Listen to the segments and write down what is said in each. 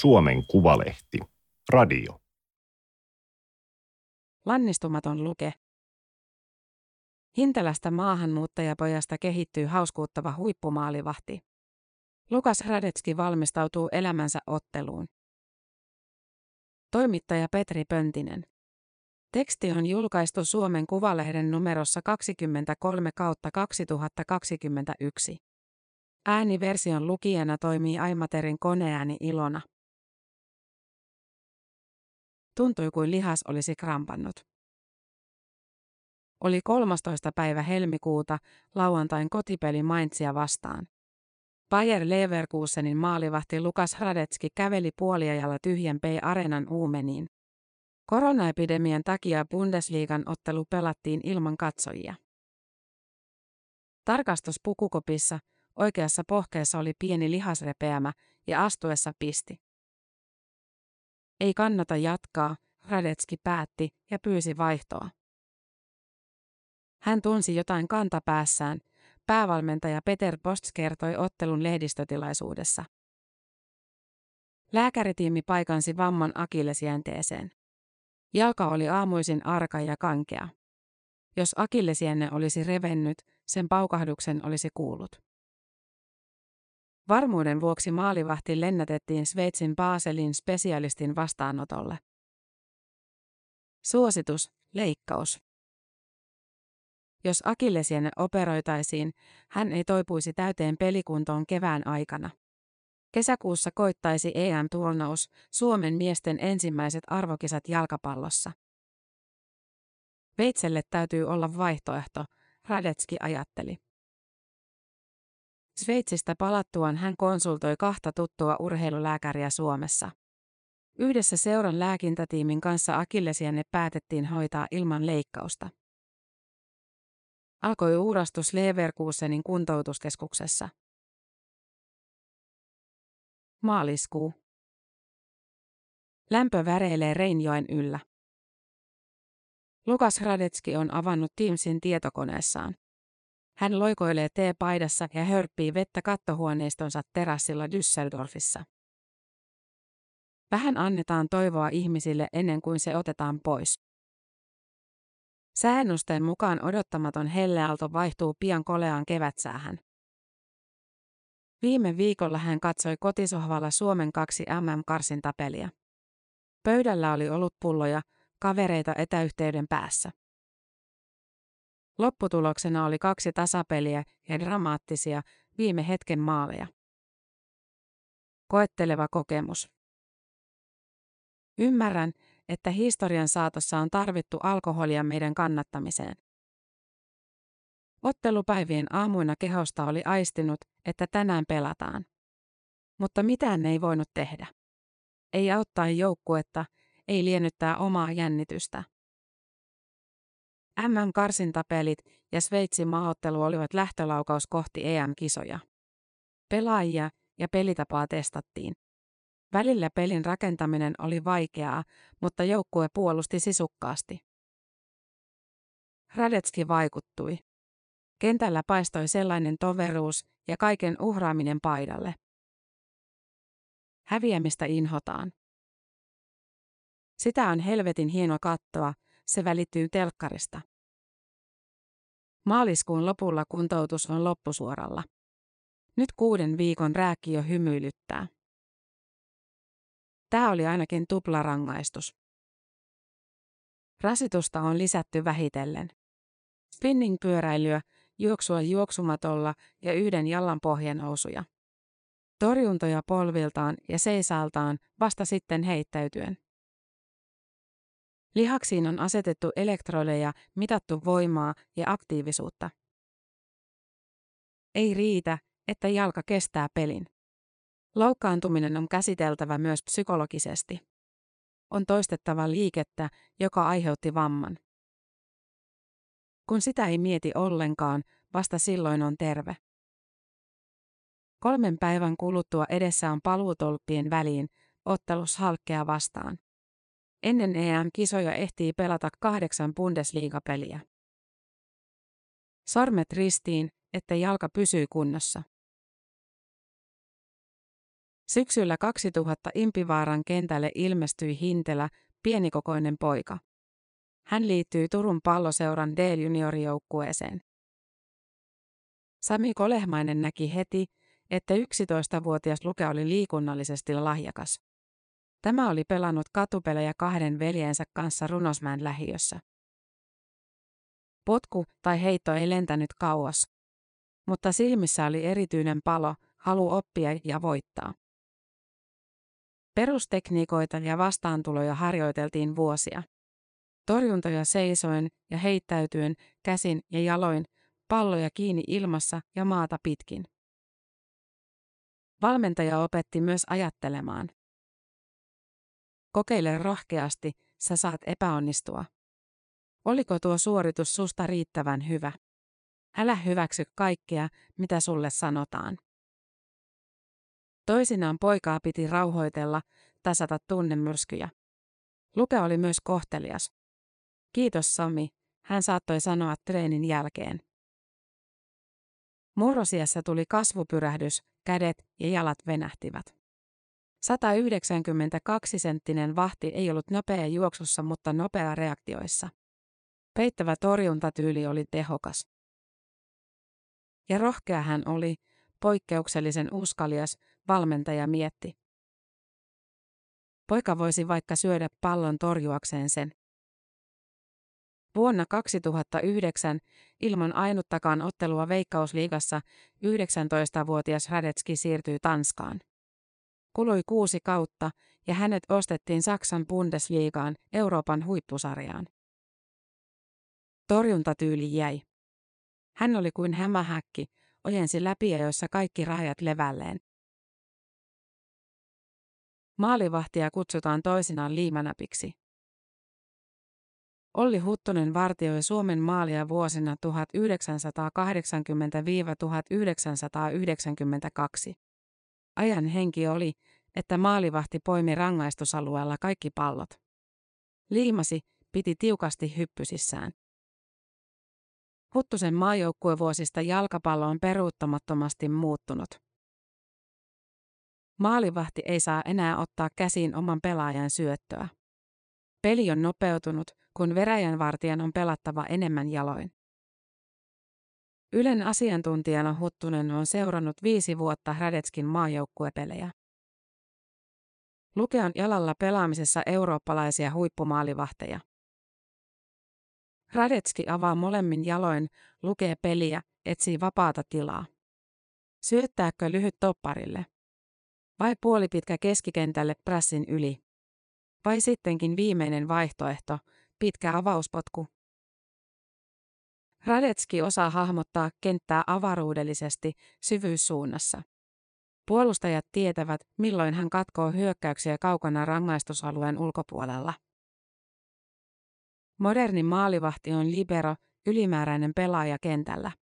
Suomen Kuvalehti. Radio. Lannistumaton luke. Hintelästä maahanmuuttajapojasta kehittyy hauskuuttava huippumaalivahti. Lukas Radetski valmistautuu elämänsä otteluun. Toimittaja Petri Pöntinen. Teksti on julkaistu Suomen Kuvalehden numerossa 23 kautta 2021. Ääniversion lukijana toimii Aimaterin koneääni Ilona. Tuntui kuin lihas olisi krampannut. Oli 13. päivä helmikuuta lauantain kotipeli Mainzia vastaan. Bayer Leverkusenin maalivahti Lukas Hradetski käveli puoliajalla tyhjän P-areenan uumeniin. Koronaepidemian takia Bundesliigan ottelu pelattiin ilman katsojia. Tarkastus pukukopissa, oikeassa pohkeessa oli pieni lihasrepeämä ja astuessa pisti. Ei kannata jatkaa, Radetski päätti ja pyysi vaihtoa. Hän tunsi jotain kantapäässään, päävalmentaja Peter Post kertoi ottelun lehdistötilaisuudessa. Lääkäritiimi paikansi vamman akillesjänteeseen. Jalka oli aamuisin arka ja kankea. Jos akillesienne olisi revennyt, sen paukahduksen olisi kuullut. Varmuuden vuoksi maalivahti lennätettiin Sveitsin Baselin spesialistin vastaanotolle. Suositus, leikkaus. Jos akillesienne operoitaisiin, hän ei toipuisi täyteen pelikuntoon kevään aikana. Kesäkuussa koittaisi EM-turnaus, Suomen miesten ensimmäiset arvokisat jalkapallossa. Veitselle täytyy olla vaihtoehto, Radetski ajatteli. Sveitsistä palattuaan hän konsultoi kahta tuttua urheilulääkäriä Suomessa. Yhdessä seuran lääkintätiimin kanssa akillesianne päätettiin hoitaa ilman leikkausta. Alkoi uurastus Leverkusenin kuntoutuskeskuksessa. Maaliskuu. Lämpö väreilee Reinjoen yllä. Lukas Radetski on avannut Teamsin tietokoneessaan. Hän loikoilee teepaidassa ja hörppii vettä kattohuoneistonsa terassilla Düsseldorfissa. Vähän annetaan toivoa ihmisille ennen kuin se otetaan pois. Säännösten mukaan odottamaton helleaalto vaihtuu pian koleaan kevätsäähän. Viime viikolla hän katsoi kotisohvalla Suomen kaksi MM-karsintapelia. Pöydällä oli ollut pulloja, kavereita etäyhteyden päässä. Lopputuloksena oli kaksi tasapeliä ja dramaattisia viime hetken maaleja. Koetteleva kokemus. Ymmärrän, että historian saatossa on tarvittu alkoholia meidän kannattamiseen. Ottelupäivien aamuina kehosta oli aistinut, että tänään pelataan. Mutta mitään ei voinut tehdä. Ei auttaa joukkuetta, ei liennyttää omaa jännitystä. MM-karsintapelit ja Sveitsin maaottelu olivat lähtölaukaus kohti EM-kisoja. Pelaajia ja pelitapaa testattiin. Välillä pelin rakentaminen oli vaikeaa, mutta joukkue puolusti sisukkaasti. Radetski vaikuttui. Kentällä paistoi sellainen toveruus ja kaiken uhraaminen paidalle. Häviämistä inhotaan. Sitä on helvetin hieno kattoa, se välittyy telkkarista. Maaliskuun lopulla kuntoutus on loppusuoralla. Nyt kuuden viikon rääkki jo hymyilyttää. Tämä oli ainakin tuplarangaistus. Rasitusta on lisätty vähitellen. Spinning-pyöräilyä, juoksua juoksumatolla ja yhden jalan pohjanousuja. Torjuntoja polviltaan ja seisaltaan vasta sitten heittäytyen. Lihaksiin on asetettu elektrodeja, mitattu voimaa ja aktiivisuutta. Ei riitä, että jalka kestää pelin. Loukkaantuminen on käsiteltävä myös psykologisesti. On toistettava liikettä, joka aiheutti vamman. Kun sitä ei mieti ollenkaan, vasta silloin on terve. Kolmen päivän kuluttua edessä on paluutolppien väliin, ottelus halkkea vastaan. Ennen EM-kisoja ehtii pelata kahdeksan Bundesliga-peliä. Sormet ristiin, että jalka pysyy kunnossa. Syksyllä 2000 Impivaaran kentälle ilmestyi Hintelä, pienikokoinen poika. Hän liittyi Turun palloseuran D-juniorijoukkueeseen. Sami Kolehmainen näki heti, että 11-vuotias Luke oli liikunnallisesti lahjakas. Tämä oli pelannut katupelejä kahden veljensä kanssa Runosmäen lähiössä. Potku tai heitto ei lentänyt kauas. Mutta silmissä oli erityinen palo, halu oppia ja voittaa. Perustekniikoita ja vastaantuloja harjoiteltiin vuosia. Torjuntoja seisoen ja heittäytyen, käsin ja jaloin, palloja kiinni ilmassa ja maata pitkin. Valmentaja opetti myös ajattelemaan. Kokeile rohkeasti, sä saat epäonnistua. Oliko tuo suoritus susta riittävän hyvä? Älä hyväksy kaikkea, mitä sulle sanotaan. Toisinaan poikaa piti rauhoitella, tasata tunnemyrskyjä. Luke oli myös kohtelias. Kiitos Sami, hän saattoi sanoa treenin jälkeen. Murrosiassa tuli kasvupyrähdys, kädet ja jalat venähtivät. 192-senttinen vahti ei ollut nopea juoksussa, mutta nopea reaktioissa. Peittävä torjuntatyyli oli tehokas. Ja rohkea hän oli, poikkeuksellisen uskalias, valmentaja mietti. Poika voisi vaikka syödä pallon torjuakseen sen. Vuonna 2009, ilman ainuttakaan ottelua Veikkausliigassa, 19-vuotias Radetski siirtyi Tanskaan. Kului kuusi kautta ja hänet ostettiin Saksan Bundesliigaan, Euroopan huippusarjaan. Torjuntatyyli jäi. Hän oli kuin hämähäkki, ojensi läpi ja joissa kaikki rajat levälleen. Maalivahtia kutsutaan toisinaan liimanäpiksi. Olli Huttonen vartioi Suomen maalia vuosina 1980-1992. Ajan henki oli, että maalivahti poimi rangaistusalueella kaikki pallot. Liimasi, piti tiukasti hyppysissään. Huttusen maajoukkuevuosista jalkapallo on peruuttamattomasti muuttunut. Maalivahti ei saa enää ottaa käsiin oman pelaajan syöttöä. Peli on nopeutunut, kun veräjänvartijan on pelattava enemmän jaloin. Ylen asiantuntijana Huttunen on seurannut viisi vuotta Radetskin maajoukkuepelejä. Luke on jalalla pelaamisessa eurooppalaisia huippumaalivahteja. Radetski avaa molemmin jaloin, lukee peliä, etsii vapaata tilaa. Syöttääkö lyhyt topparille? Vai puolipitkä keskikentälle prässin yli? Vai sittenkin viimeinen vaihtoehto, pitkä avauspotku? Radetski osaa hahmottaa kenttää avaruudellisesti syvyyssuunnassa. Puolustajat tietävät, milloin hän katkoo hyökkäyksiä kaukana rangaistusalueen ulkopuolella. Moderni maalivahti on libero, ylimääräinen pelaaja kentällä.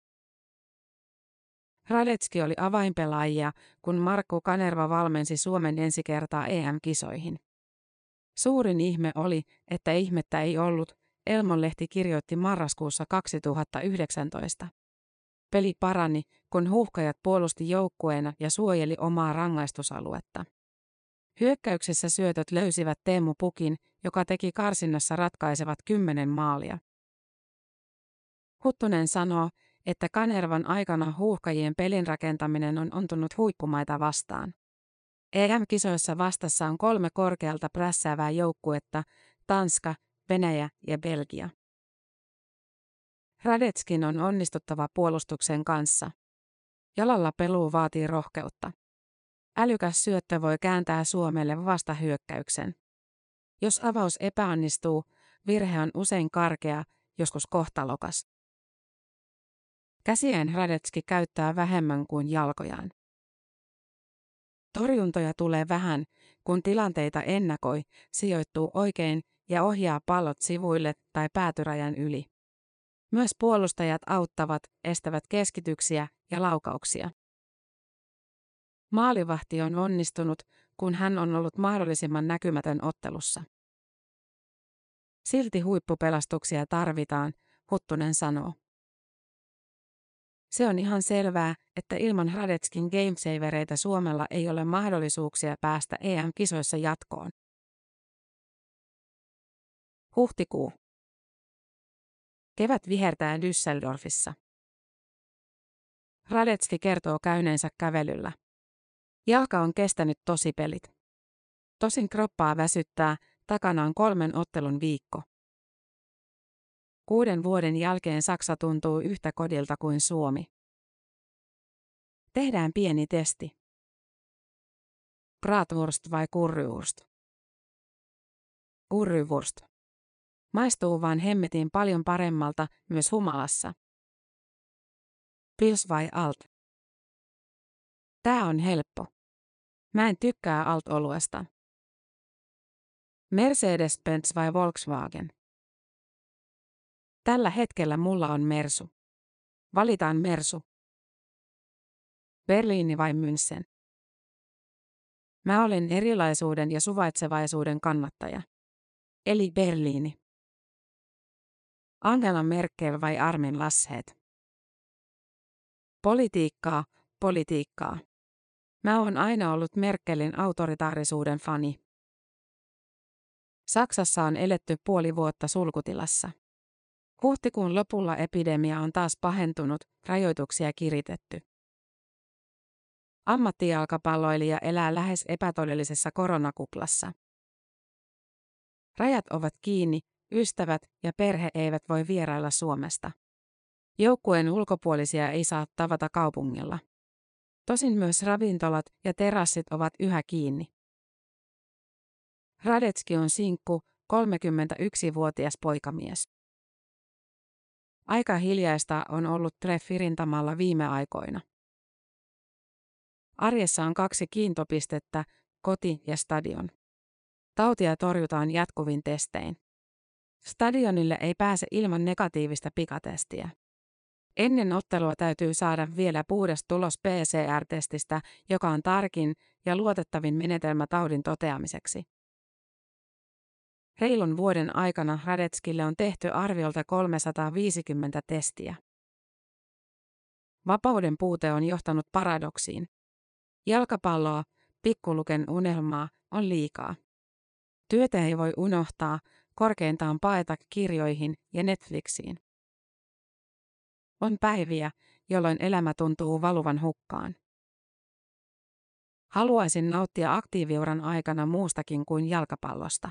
Radetski oli avainpelaajia, kun Markku Kanerva valmensi Suomen ensi kertaa EM-kisoihin. Suurin ihme oli, että ihmettä ei ollut, Elmonlehti kirjoitti marraskuussa 2019. Peli parani, kun huuhkajat puolusti joukkueena ja suojeli omaa rangaistusaluetta. Hyökkäyksessä syötöt löysivät Teemu Pukin, joka teki karsinnassa ratkaisevat kymmenen maalia. Huttunen sanoo, että Kanervan aikana huuhkajien pelin rakentaminen on ontunut huippumaita vastaan. EM-kisoissa vastassa on kolme korkealta prässäävää joukkuetta, Tanska, Venäjä ja Belgia. Radetskin on onnistuttava puolustuksen kanssa. Jalalla peluu vaatii rohkeutta. Älykäs syöttö voi kääntää Suomelle vastahyökkäyksen. Jos avaus epäonnistuu, virhe on usein karkea, joskus kohtalokas. Käsien Radetski käyttää vähemmän kuin jalkojaan. Torjuntoja tulee vähän, kun tilanteita ennakoi, sijoittuu oikein ja ohjaa pallot sivuille tai päätyrajan yli. Myös puolustajat auttavat, estävät keskityksiä ja laukauksia. Maalivahti on onnistunut, kun hän on ollut mahdollisimman näkymätön ottelussa. Silti huippupelastuksia tarvitaan, Huttunen sanoo. Se on ihan selvää, että ilman Radetskin gamesavereita Suomella ei ole mahdollisuuksia päästä EM-kisoissa jatkoon. Huhtikuu. Kevät vihertää Düsseldorfissa. Radetski kertoo käyneensä kävelyllä. Jalka on kestänyt tosi pelit. Tosin kroppaa väsyttää, takana on kolmen ottelun viikko. Kuuden vuoden jälkeen Saksa tuntuu yhtä kodilta kuin Suomi. Tehdään pieni testi. Bratwurst vai kurrywurst? Kurrywurst. Maistuu vaan hemmetin paljon paremmalta myös humalassa. Pils vai alt? Tää on helppo. Mä en tykkää alt-oluesta. Mercedes-Benz vai Volkswagen? Tällä hetkellä mulla on Mersu. Valitaan Mersu. Berliini vai München? Mä olen erilaisuuden ja suvaitsevaisuuden kannattaja. Eli Berliini. Angela Merkel vai Armin Lasset? Politiikkaa, politiikkaa. Mä oon aina ollut Merkelin autoritaarisuuden fani. Saksassa on eletty puoli vuotta sulkutilassa. Huhtikuun lopulla epidemia on taas pahentunut, rajoituksia kiritetty. Ammattijalkapalloilija elää lähes epätodellisessa koronakuplassa. Rajat ovat kiinni, ystävät ja perhe eivät voi vierailla Suomesta. Joukkueen ulkopuolisia ei saa tavata kaupungilla. Tosin myös ravintolat ja terassit ovat yhä kiinni. Radetski on sinkku, 31-vuotias poikamies. Aika hiljaista on ollut treffirintamalla viime aikoina. Arjessa on kaksi kiintopistettä, koti ja stadion. Tautia torjutaan jatkuvin testein. Stadionille ei pääse ilman negatiivista pikatestiä. Ennen ottelua täytyy saada vielä puhdas tulos PCR-testistä, joka on tarkin ja luotettavin menetelmä taudin toteamiseksi. Reilun vuoden aikana Radetskille on tehty arviolta 350 testiä. Vapauden puute on johtanut paradoksiin. Jalkapalloa, pikkuluken unelmaa, on liikaa. Työtä ei voi unohtaa, korkeintaan paeta kirjoihin ja Netflixiin. On päiviä, jolloin elämä tuntuu valuvan hukkaan. Haluaisin nauttia aktiiviuran aikana muustakin kuin jalkapallosta.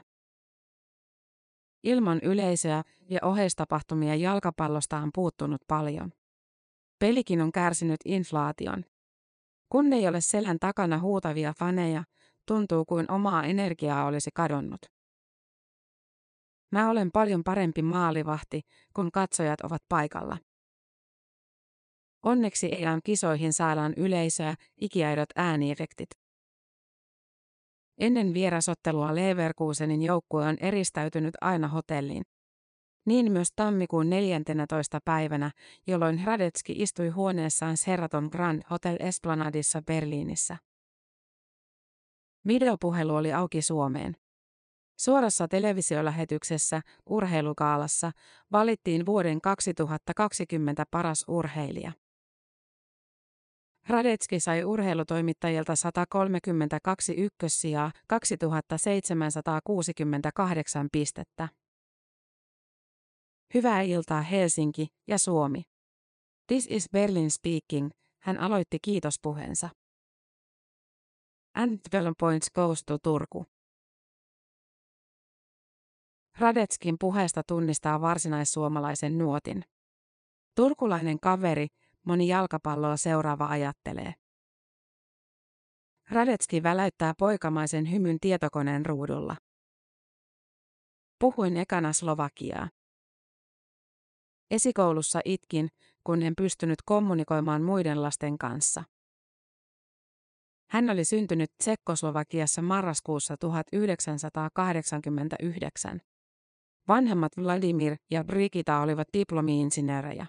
Ilman yleisöä ja oheistapahtumia jalkapallosta on puuttunut paljon. Pelikin on kärsinyt inflaation. Kun ei ole selän takana huutavia faneja, tuntuu kuin omaa energiaa olisi kadonnut. Mä olen paljon parempi maalivahti, kun katsojat ovat paikalla. Onneksi EAN kisoihin saadaan yleisöä, ikiaidot ääniefektit. Ennen vierasottelua Leverkusenin joukkue on eristäytynyt aina hotelliin. Niin myös tammikuun 14. päivänä, jolloin Radetski istui huoneessaan Sheraton Grand Hotel Esplanadissa Berliinissä. Videopuhelu oli auki Suomeen. Suorassa televisiolähetyksessä, urheilukaalassa, valittiin vuoden 2020 paras urheilija. Radetski sai urheilutoimittajilta 132 ykkössijaa 2768 pistettä. Hyvää iltaa Helsinki ja Suomi. This is Berlin speaking, hän aloitti kiitospuheensa. And 12 points goes to Turku. Radetskin puheesta tunnistaa varsinaissuomalaisen nuotin. Turkulainen kaveri, moni jalkapalloa seuraava ajattelee. Radetski väläyttää poikamaisen hymyn tietokoneen ruudulla. Puhuin ekana Slovakiaa. Esikoulussa itkin, kun en pystynyt kommunikoimaan muiden lasten kanssa. Hän oli syntynyt Tsekkoslovakiassa marraskuussa 1989. Vanhemmat Vladimir ja Brigita olivat diplomi-insinöörejä.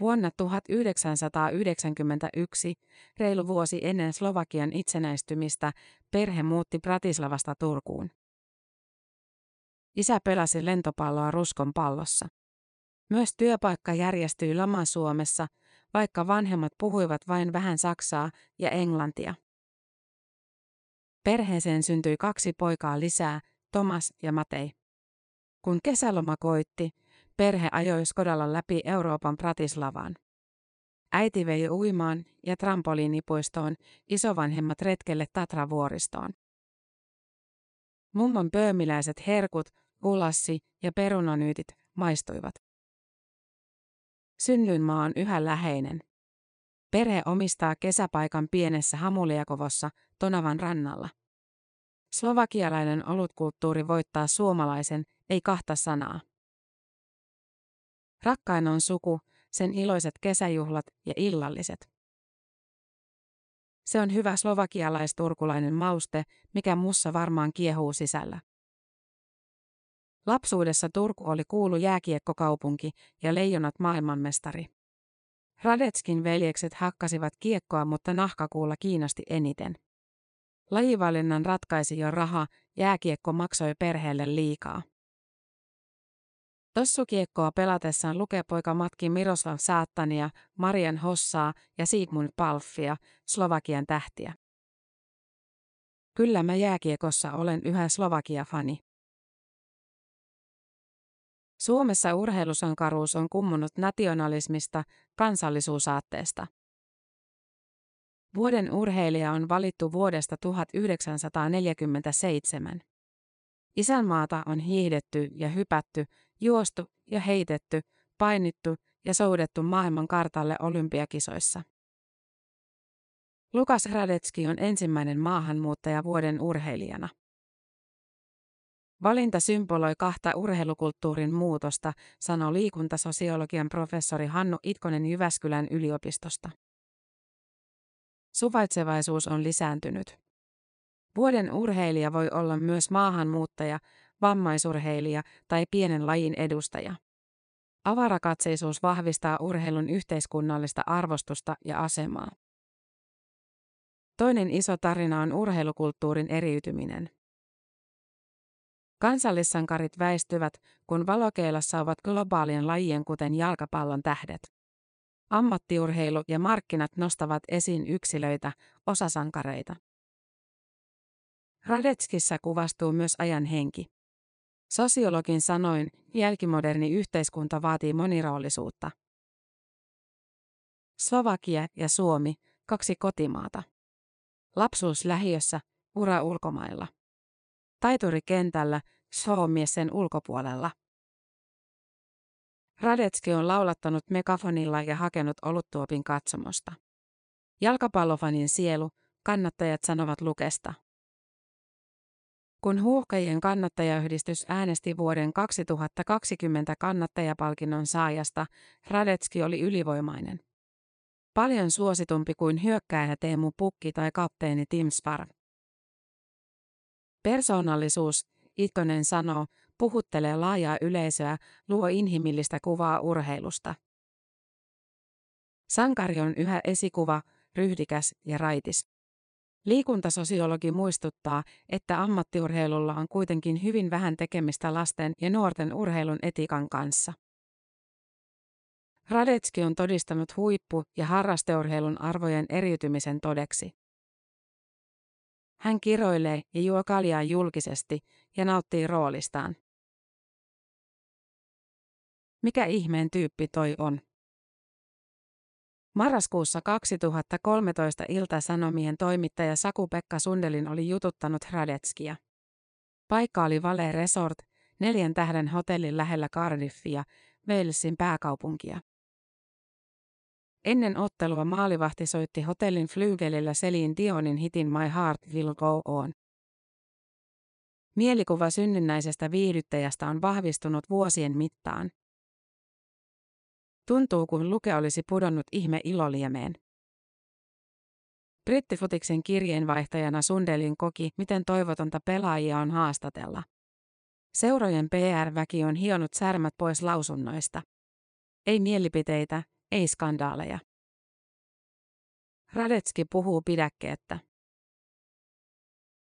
Vuonna 1991, reilu vuosi ennen Slovakian itsenäistymistä, perhe muutti Bratislavasta Turkuun. Isä pelasi lentopalloa Ruskon pallossa. Myös työpaikka järjestyi Lama-Suomessa, vaikka vanhemmat puhuivat vain vähän saksaa ja englantia. Perheeseen syntyi kaksi poikaa lisää, Thomas ja Matei. Kun kesäloma koitti, perhe ajoi Skodalla läpi Euroopan Pratislavaan. Äiti vei uimaan ja trampoliinipuistoon, isovanhemmat retkelle Tatravuoristoon. Mummon pöömiläiset herkut, ulassi ja perunanyytit maistuivat. Synnyinmaa on yhä läheinen. Perhe omistaa kesäpaikan pienessä Hamuliakovossa Tonavan rannalla. Slovakialainen olutkulttuuri voittaa suomalaisen, ei kahta sanaa. Rakkain on suku, sen iloiset kesäjuhlat ja illalliset. Se on hyvä slovakialaisturkulainen mauste, mikä mussa varmaan kiehuu sisällä. Lapsuudessa Turku oli kuulu jääkiekkokaupunki ja leijonat maailmanmestari. Radetskin veljekset hakkasivat kiekkoa, mutta nahkakuulla kiinnosti eniten. Lajivalinnan ratkaisi jo raha, jääkiekko maksoi perheelle liikaa. Tossukiekkoa pelatessaan lukepoika matki Miroslav Saattania, Marian Hossaa ja Sigmund Palffia, Slovakian tähtiä. Kyllä mä jääkiekossa olen yhä Slovakia-fani. Suomessa urheilusankaruus on kummunut nationalismista, kansallisuusaatteesta. Vuoden urheilija on valittu vuodesta 1947. Isänmaata on hiihdetty ja hypätty, juostu ja heitetty, painittu ja soudettu maailman kartalle olympiakisoissa. Lukas Radetski on ensimmäinen maahanmuuttaja vuoden urheilijana. Valinta symboloi kahta urheilukulttuurin muutosta, sanoi liikuntasosiologian professori Hannu Itkonen Jyväskylän yliopistosta. Suvaitsevaisuus on lisääntynyt. Vuoden urheilija voi olla myös maahanmuuttaja, vammaisurheilija tai pienen lajin edustaja. Avarakatseisuus vahvistaa urheilun yhteiskunnallista arvostusta ja asemaa. Toinen iso tarina on urheilukulttuurin eriytyminen. Kansallissankarit väistyvät, kun valokeilassa ovat globaalien lajien kuten jalkapallon tähdet. Ammattiurheilu ja markkinat nostavat esiin yksilöitä, osasankareita. Radetskissa kuvastuu myös ajan henki. Sosiologin sanoin, jälkimoderni yhteiskunta vaatii moniroolisuutta. Slovakia ja Suomi, kaksi kotimaata. Lapsuus lähiössä, ura ulkomailla. Taituri kentällä, showmies sen ulkopuolella. Radetski on laulattanut megafonilla ja hakenut oluttuopin katsomosta. Jalkapallofanin sielu, kannattajat sanovat Lukesta. Kun huuhkajien kannattajayhdistys äänesti vuoden 2020 kannattajapalkinnon saajasta, Radetski oli ylivoimainen. Paljon suositumpi kuin hyökkääjä Teemu Pukki tai kapteeni Tim Sparv. Persoonallisuus, Itkonen sanoo, puhuttelee laajaa yleisöä, luo inhimillistä kuvaa urheilusta. Sankari on yhä esikuva, ryhdikäs ja raitis. Liikuntasosiologi muistuttaa, että ammattiurheilulla on kuitenkin hyvin vähän tekemistä lasten ja nuorten urheilun etikan kanssa. Radetski on todistanut huippu- ja harrasteurheilun arvojen eriytymisen todeksi. Hän kiroilee ja juo kaljaa julkisesti ja nauttii roolistaan. Mikä ihmeen tyyppi toi on? Marraskuussa 2013 Ilta-Sanomien toimittaja Saku-Pekka Sundelin oli jututtanut Radetskia. Paikka oli Vale Resort, neljän tähden hotellin lähellä Cardiffia, Walesin pääkaupunkia. Ennen ottelua maalivahti soitti hotellin flygelillä Selin Dionin hitin My Heart Will Go On. Mielikuva synnynnäisestä viihdyttäjästä on vahvistunut vuosien mittaan. Tuntuu kuin luke olisi pudonnut ihme iloliemeen. Brittifutiksen kirjeenvaihtajana Sundelin koki, miten toivotonta pelaajia on haastatella. Seurojen PR-väki on hionut särmät pois lausunnoista. Ei mielipiteitä, ei skandaaleja. Radetski puhuu pidäkkeettä.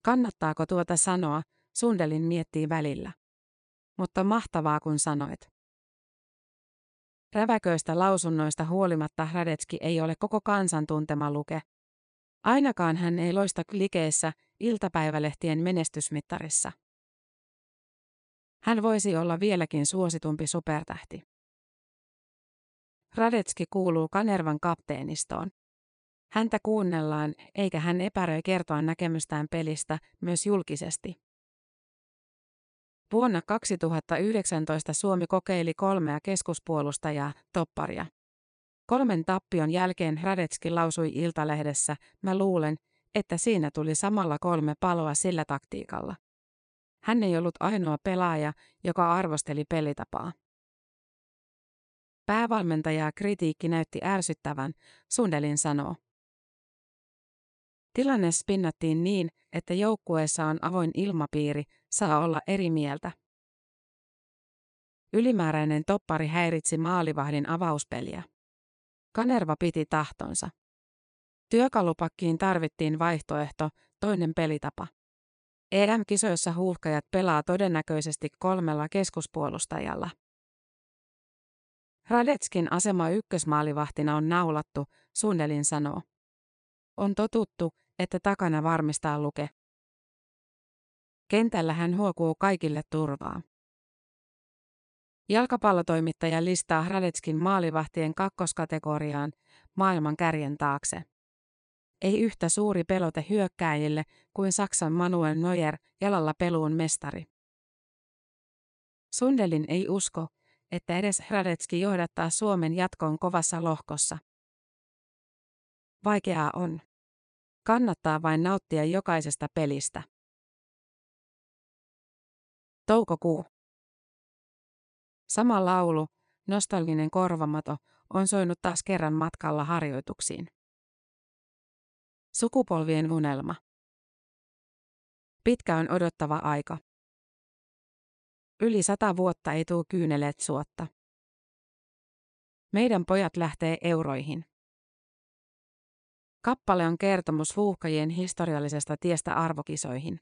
Kannattaako tuota sanoa, Sundelin miettii välillä. Mutta mahtavaa kun sanoit. Räväköistä lausunnoista huolimatta Radetski ei ole koko kansan tuntema luke. Ainakaan hän ei loista klikeessä iltapäivälehtien menestysmittarissa. Hän voisi olla vieläkin suositumpi supertähti. Radetski kuuluu Kanervan kapteenistoon. Häntä kuunnellaan, eikä hän epäröi kertoa näkemystään pelistä myös julkisesti. Vuonna 2019 Suomi kokeili kolmea keskuspuolustajaa, topparia. Kolmen tappion jälkeen Radetski lausui Iltalehdessä, mä luulen, että siinä tuli samalla kolme paloa sillä taktiikalla. Hän ei ollut ainoa pelaaja, joka arvosteli pelitapaa. Päävalmentajaa kritiikki näytti ärsyttävän, Sundelin sanoo. Tilanne spinnattiin niin, että joukkueessa on avoin ilmapiiri, saa olla eri mieltä. Ylimääräinen toppari häiritsi maalivahdin avauspeliä. Kanerva piti tahtonsa. Työkalupakkiin tarvittiin vaihtoehto, toinen pelitapa. EM-kisoissa huuhkajat pelaa todennäköisesti kolmella keskuspuolustajalla. Radetskin asema ykkösmaalivahtina on naulattu, Sundelin sanoo. On totuttu, että takana varmistaa luke. Kentällä hän huokuu kaikille turvaa. Jalkapallotoimittaja listaa Radetskin maalivahtien kakkoskategoriaan maailman kärjen taakse. Ei yhtä suuri pelote hyökkääjille kuin Saksan Manuel Neuer, jalalla peluun mestari. Sundelin ei usko, että edes Radetski johdattaa Suomen jatkoon kovassa lohkossa. Vaikeaa on. Kannattaa vain nauttia jokaisesta pelistä. Toukokuu. Sama laulu, nostalginen korvamato, on soinut taas kerran matkalla harjoituksiin. Sukupolvien unelma. Pitkä on odottava aika. Yli sata vuotta ei tuu kyyneleet suotta. Meidän pojat lähtee euroihin. Kappale on kertomus vuuhkajien historiallisesta tiestä arvokisoihin.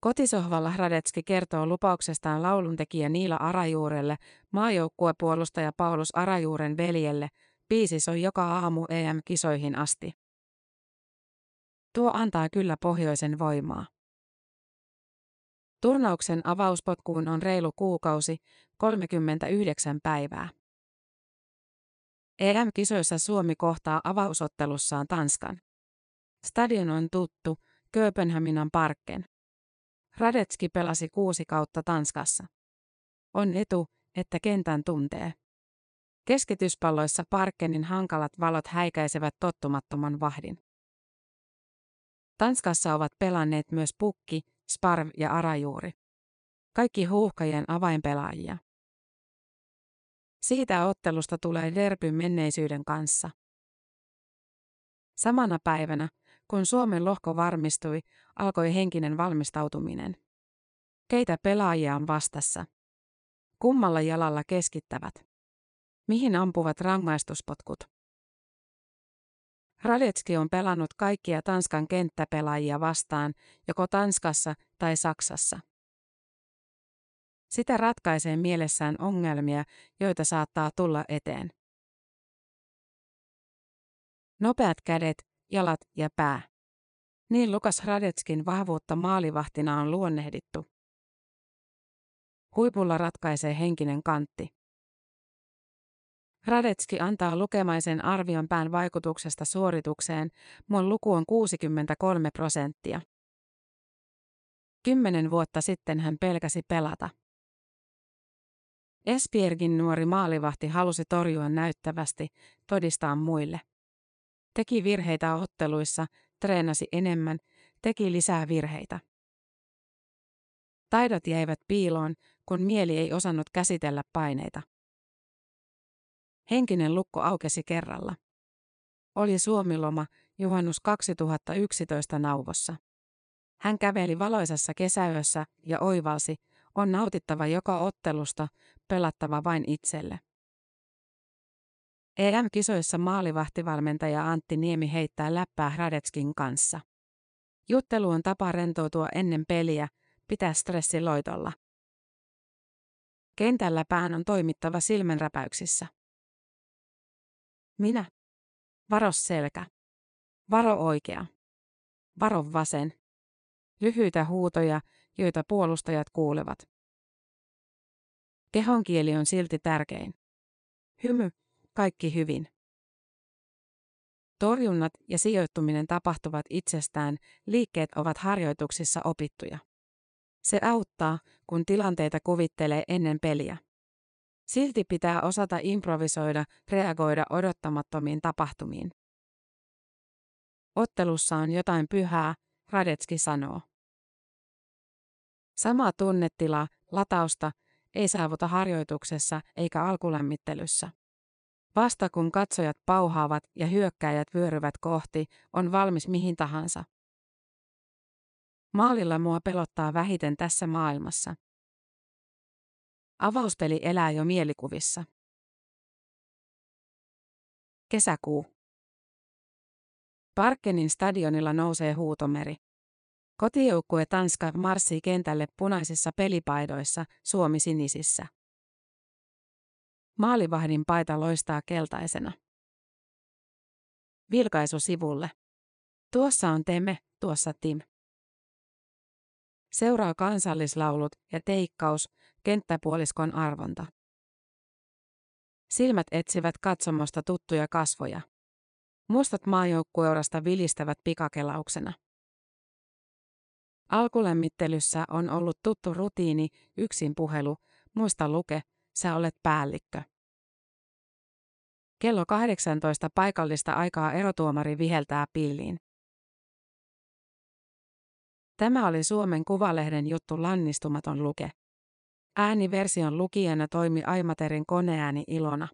Kotisohvalla Radetski kertoo lupauksestaan lauluntekijä Niila Arajuurelle, maajoukkuepuolustaja Paulus Arajuuren veljelle, biisi soi joka aamu EM-kisoihin asti. Tuo antaa kyllä pohjoisen voimaa. Turnauksen avauspotkuun on reilu kuukausi, 39 päivää. EM-kisoissa Suomi kohtaa avausottelussaan Tanskan. Stadion on tuttu, Kööpenhaminan parkken. Radetski pelasi kuusi kautta Tanskassa. On etu, että kentän tuntee. Keskityspalloissa Parkkenin hankalat valot häikäisevät tottumattoman vahdin. Tanskassa ovat pelanneet myös Pukki, Sparv ja Arajuuri. Kaikki huuhkajien avainpelaajia. Siitä ottelusta tulee derby menneisyyden kanssa. Samana päivänä, kun Suomen lohko varmistui, alkoi henkinen valmistautuminen. Keitä pelaajia on vastassa? Kummalla jalalla keskittävät? Mihin ampuvat rangaistuspotkut? Radetski on pelannut kaikkia Tanskan kenttäpelaajia vastaan, joko Tanskassa tai Saksassa. Sitä ratkaisee mielessään ongelmia, joita saattaa tulla eteen. Nopeat kädet, jalat ja pää. Niin Lukas Radetskin vahvuutta maalivahtina on luonnehdittu. Huipulla ratkaisee henkinen kantti. Radetski antaa lukemaisen arvion pään vaikutuksesta suoritukseen, mun luku on 63 prosenttia. Kymmenen vuotta sitten hän pelkäsi pelata. Espiergin nuori maalivahti halusi torjua näyttävästi, todistaa muille. Teki virheitä otteluissa, treenasi enemmän, teki lisää virheitä. Taidot jäivät piiloon, kun mieli ei osannut käsitellä paineita. Henkinen lukko aukesi kerralla. Oli suomiloma, juhannus 2011 nauvossa. Hän käveli valoisessa kesäyössä ja oivalsi, on nautittava joka ottelusta, pelattava vain itselle. EM-kisoissa maalivahtivalmentaja Antti Niemi heittää läppää Radetskin kanssa. Juttelu on tapa rentoutua ennen peliä, pitää stressi loitolla. Kentällä pään on toimittava silmänräpäyksissä. Minä. Varo selkä. Varo oikea. Varo vasen. Lyhyitä huutoja, joita puolustajat kuulevat. Kehonkieli on silti tärkein. Hymy, kaikki hyvin. Torjunnat ja sijoittuminen tapahtuvat itsestään, liikkeet ovat harjoituksissa opittuja. Se auttaa, kun tilanteita kuvittelee ennen peliä. Silti pitää osata improvisoida, reagoida odottamattomiin tapahtumiin. Ottelussa on jotain pyhää, Radetski sanoo. Samaa tunnetila, latausta, ei saavuta harjoituksessa eikä alkulämmittelyssä. Vasta kun katsojat pauhaavat ja hyökkäjät vyöryvät kohti, on valmis mihin tahansa. Maalilla mua pelottaa vähiten tässä maailmassa. Avauspeli elää jo mielikuvissa. Kesäkuu. Parkenin stadionilla nousee huutomeri. Kotijoukkue Tanska marssii kentälle punaisissa pelipaidoissa, Suomi sinisissä. Maalivahdin paita loistaa keltaisena. Vilkaisu sivulle. Tuossa on Teme, tuossa Tim. Seuraa kansallislaulut ja teikkaus, kenttäpuoliskon arvonta. Silmät etsivät katsomosta tuttuja kasvoja. Mustat maajoukkueurasta vilistävät pikakelauksena. Alkulämmittelyssä on ollut tuttu rutiini, yksin puhelu, muista luke, sä olet päällikkö. Kello 18 paikallista aikaa erotuomari viheltää pilliin. Tämä oli Suomen Kuvalehden juttu Lannistumaton luke. Ääniversion lukijana toimi Aimaterin koneääni Ilona.